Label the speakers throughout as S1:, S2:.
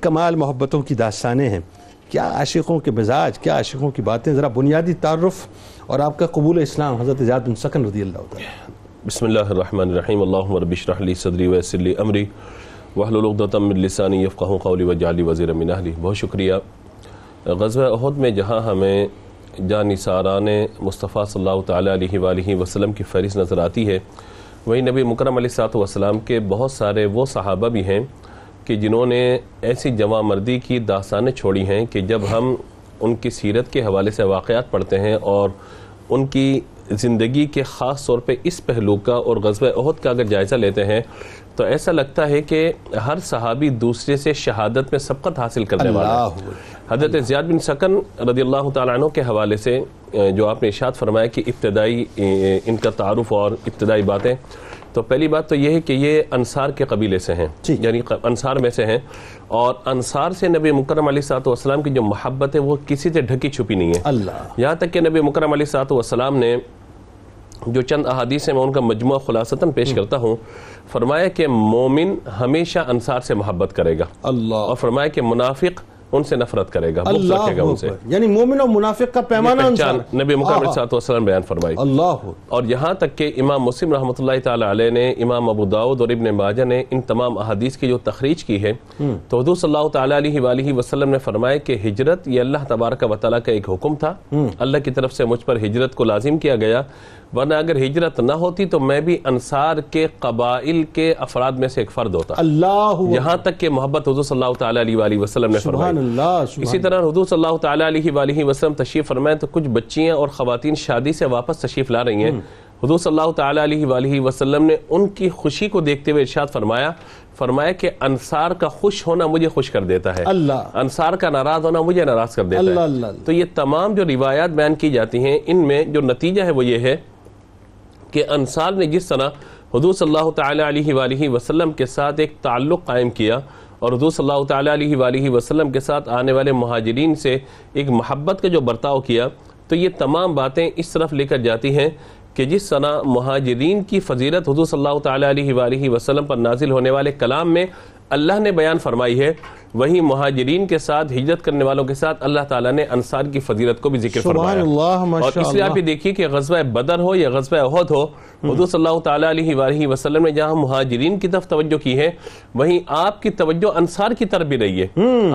S1: کمال محبتوں کی داستانیں ہیں۔ کیا عاشقوں کے مزاج، کیا عاشقوں کی باتیں؟ ذرا بنیادی تعارف اور آپ کا قبول اسلام حضرت زیاد بن سکن رضی اللہ تعالیٰ۔
S2: بسم اللہ الرحمن الرحیم۔ اللہم رب اشرح لی صدری ویسر لی امری۔ وحلل عقدۃ من لسانی یفقهوا قولی وجعل لی وزیرا من اہلی۔ بہت شکریہ۔ غزوہ احد میں جہاں ہمیں جان ساران مصطفیٰ صلی اللہ تعالیٰ علیہ وآلہ وسلم کی فہرست نظر آتی ہے، وہی نبی مکرم علیہ الصلوۃ والسلام کے بہت سارے وہ صحابہ بھی ہیں کہ جنہوں نے ایسی جمع مردی کی داستانیں چھوڑی ہیں کہ جب ہم ان کی سیرت کے حوالے سے واقعات پڑھتے ہیں اور ان کی زندگی کے خاص طور پہ اس پہلو کا اور غزوہ احد کا اگر جائزہ لیتے ہیں تو ایسا لگتا ہے کہ ہر صحابی دوسرے سے شہادت میں سبقت حاصل کرنے والا ہے۔ حضرت زیاد بن سکن رضی اللہ تعالیٰ عنہ کے حوالے سے جو آپ نے اشاد فرمایا کہ ابتدائی ان کا تعارف اور ابتدائی باتیں تو پہلی بات تو یہ ہے کہ یہ انصار کے قبیلے سے ہیں۔ یعنی انصار میں سے ہیں۔ اور انصار سے نبی مکرم علیہ صاحب والسلام کی جو محبت ہے وہ کسی سے ڈھکی چھپی نہیں ہے۔
S1: اللہ۔
S2: یہاں تک کہ نبی مکرم علیہ صاحب والسلام نے جو چند احادیث ہیں میں ان کا مجموعہ خلاصتاً پیش کرتا ہوں۔ فرمایا کہ مومن ہمیشہ انصار سے محبت کرے گا۔
S1: اللہ۔
S2: اور فرمایا کہ منافق ان سے نفرت کرے گا
S1: اللہ
S2: رکھے گا ان سے۔
S1: یعنی مومن اور منافق کا پیمانہ انسان
S2: نبی مکرم علیہ صاحب والسلام بیان فرمائی۔
S1: اللہ۔
S2: اور یہاں تک کہ امام مسلم رحمۃ اللہ تعالی علیہ نے امام ابو داود اور ابن ماجہ نے ان تمام احادیث کی جو تخریج کی ہے۔ تو حضور صلی اللہ تعالی علیہ وآلہ وسلم نے فرمایا کہ ہجرت یہ اللہ تبارک و تعالیٰ کا ایک حکم تھا۔ اللہ کی طرف سے مجھ پر ہجرت کو لازم کیا گیا۔ ورنہ اگر ہجرت نہ ہوتی تو میں بھی انصار کے قبائل کے افراد میں سے ایک فرد ہوتا۔
S1: اللہ۔
S2: یہاں تک کہ محبت حضور صلی اللہ تعالی علیہ وآلہ وسلم نے فرمائی۔
S1: اللہ
S2: اسی طرح حضور صلی اللہ تعالی علیہ وآلہ وسلم تشریف فرمائے تو کچھ بچیاں اور خواتین شادی سے واپس تشریف لا رہی ہیں۔ حضور صلی اللہ تعالی علیہ وآلہ وسلم نے ان کی خوشی کو دیکھتے ہوئے ارشاد فرمایا فرمایا کہ انصار کا خوش ہونا مجھے خوش کر دیتا ہے۔
S1: اللہ۔
S2: انصار کا ناراض ہونا مجھے ناراض کر دیتا
S1: اللہ
S2: ہے
S1: اللہ اللہ۔
S2: تو یہ تمام جو روایات بیان کی جاتی ہیں ان میں جو نتیجہ ہے وہ یہ ہے کہ انصار نے جس طرح حضور صلی اللہ تعالی علیہ وآلہ وسلم کے ساتھ ایک تعلق قائم کیا اور حضور صلی اللہ تعالیٰ علیہ وآلہ وسلم کے ساتھ آنے والے مہاجرین سے ایک محبت کا جو برتاؤ کیا، تو یہ تمام باتیں اس طرف لے کر جاتی ہیں کہ جس طرح مہاجرین کی فضیلت حضور صلی اللہ تعالیٰ علیہ وآلہ وسلم پر نازل ہونے والے کلام میں اللہ نے بیان فرمائی ہے وہی مہاجرین کے ساتھ ہجرت کرنے والوں کے ساتھ اللہ تعالیٰ نے انصار کی فضیلت کو بھی ذکر فرمایا۔
S1: اللہ
S2: اور اس لیے آپ یہ دیکھیے کہ غزوہ بدر ہو یا غزوہ احد ہو حضور صلی اللہ تعالیٰ علیہ وآلہ وسلم نے جہاں مہاجرین کی طرف توجہ کی ہے وہیں آپ کی توجہ انصار کی طرف بھی رہی ہے۔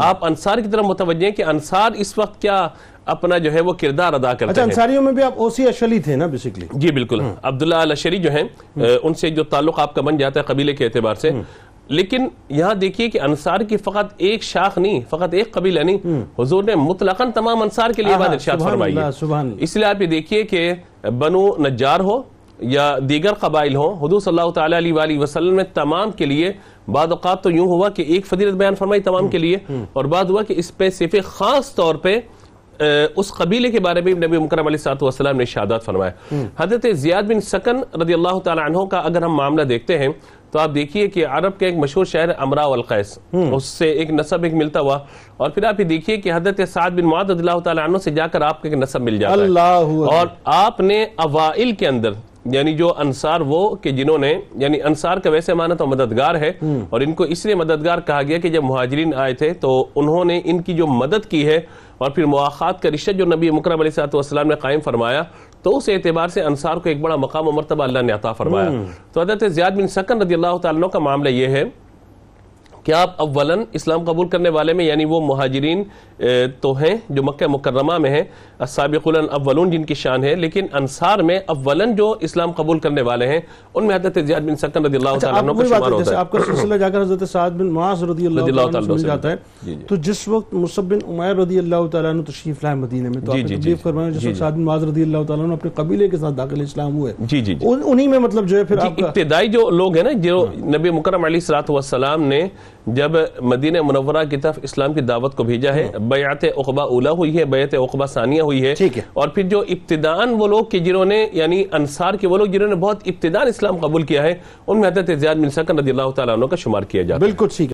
S2: آپ انصار کی طرف متوجہ ہیں کہ انصار اس وقت کیا اپنا جو ہے وہ کردار ادا کرتے
S1: اچھا
S2: ہیں۔
S1: انصاریوں میں بھی آپ اوسی اشلی تھے نا بیسکلی
S2: جی بالکل۔ عبداللہ الشری جو ہیں ان سے جو تعلق آپ کا بن جاتا ہے قبیلے کے اعتبار سے لیکن یہاں دیکھیے کہ انصار کی فقط ایک شاخ نہیں فقط ایک قبیلہ نہیں۔ حضور نے مطلقاً تمام انصار کے لیے بات ارشاد فرمائی ہے اس لیے آپ یہ دیکھیے کہ بنو نجار ہو یا دیگر قبائل ہوں حضور صلی اللہ تعالی علیہ وآلہ وسلم نے تمام کے لیے بعض اوقات تو یوں ہوا کہ ایک فضیلت بیان فرمائی تمام کے لیے اور بعد ہوا کہ اسپیسیفک خاص طور پہ اس قبیلے کے بارے میں نبی مکرم علیہ الصلوۃ والسلام نے شہادت فرمایا حضرت زیاد بن سکن رضی اللہ تعالی عنہ کا اگر ہم معاملہ دیکھتے ہیں تو آپ دیکھیے کہ عرب کا ایک مشہور شہر امرا والقیس اس سے ایک نسب ایک ملتا ہوا۔ اور پھر آپ یہ دیکھیے کہ حضرت سعد بن معاذ رضی اللہ تعالی عنہ سے جا کر آپ کا ایک نسب مل جاتا ہے۔
S1: اللہ
S2: اور آپ نے اوائل کے اندر یعنی جو انصار وہ کہ جنہوں نے یعنی انصار کا ویسے معنی تو مددگار ہے اور ان کو اس لیے مددگار کہا گیا کہ جب مہاجرین آئے تھے تو انہوں نے ان کی جو مدد کی ہے اور پھر مواخات کا رشتہ جو نبی مکرم علیہ صاحب والسلام نے قائم فرمایا تو اس اعتبار سے انصار کو ایک بڑا مقام و مرتبہ اللہ نے عطا فرمایا۔ تو حضرت زیاد بن سکن رضی اللہ تعالیٰ کا معاملہ یہ ہے کہ آپ اولاً اسلام قبول کرنے والے میں یعنی وہ مہاجرین تو ہیں جو مکہ مکرمہ میں ہیں السابقون اولون جن کی شان ہے لیکن انصار میں اولاً جو اسلام قبول کرنے والے ہیں ان میں حضرت زیاد بن سکن رضی اللہ
S1: اچھا
S2: تعالیٰ عنہ کا شمار
S1: ہے
S2: ہوتا ہے۔
S1: آپ کا سلسلہ جا کر حضرت سعد بن معاذ رضی اللہ تعالیٰ عنہ سے جاتا ہے۔
S2: جی جی۔
S1: تو جس وقت مصب بن عمیر رضی اللہ تعالیٰ عنہ تشریف لائے مدینے میں تو
S2: جی
S1: آپ نے تبلیغ فرمایا جس وقت سعد بن معاذ رضی اللہ تعالیٰ عنہ اپنے قبیلے کے ساتھ داخل اسلام ہوئے۔
S2: جی جی
S1: ان- انہی میں مطلب جو ہے پھر آپ کا
S2: ابتدائی جو لوگ ہیں نا جو نبی مکرم علیہ والسلام نے جب مدینہ منورہ کی طرف اسلام کی دعوت کو بھیجا ہے بیعت عقبہ اولا ہوئی ہے بیعت عقبہ ثانیہ ہوئی ہے۔
S1: ٹھیک ہے۔
S2: اور پھر جو ابتدان وہ لوگ کہ جنہوں نے یعنی انصار کے وہ لوگ جنہوں نے بہت ابتدان اسلام قبول کیا ہے ان میں حضرت زیاد بن سکن رضی اللہ تعالیٰ عنہ کا شمار کیا جاتا ہے۔
S1: بالکل ٹھیک ہے۔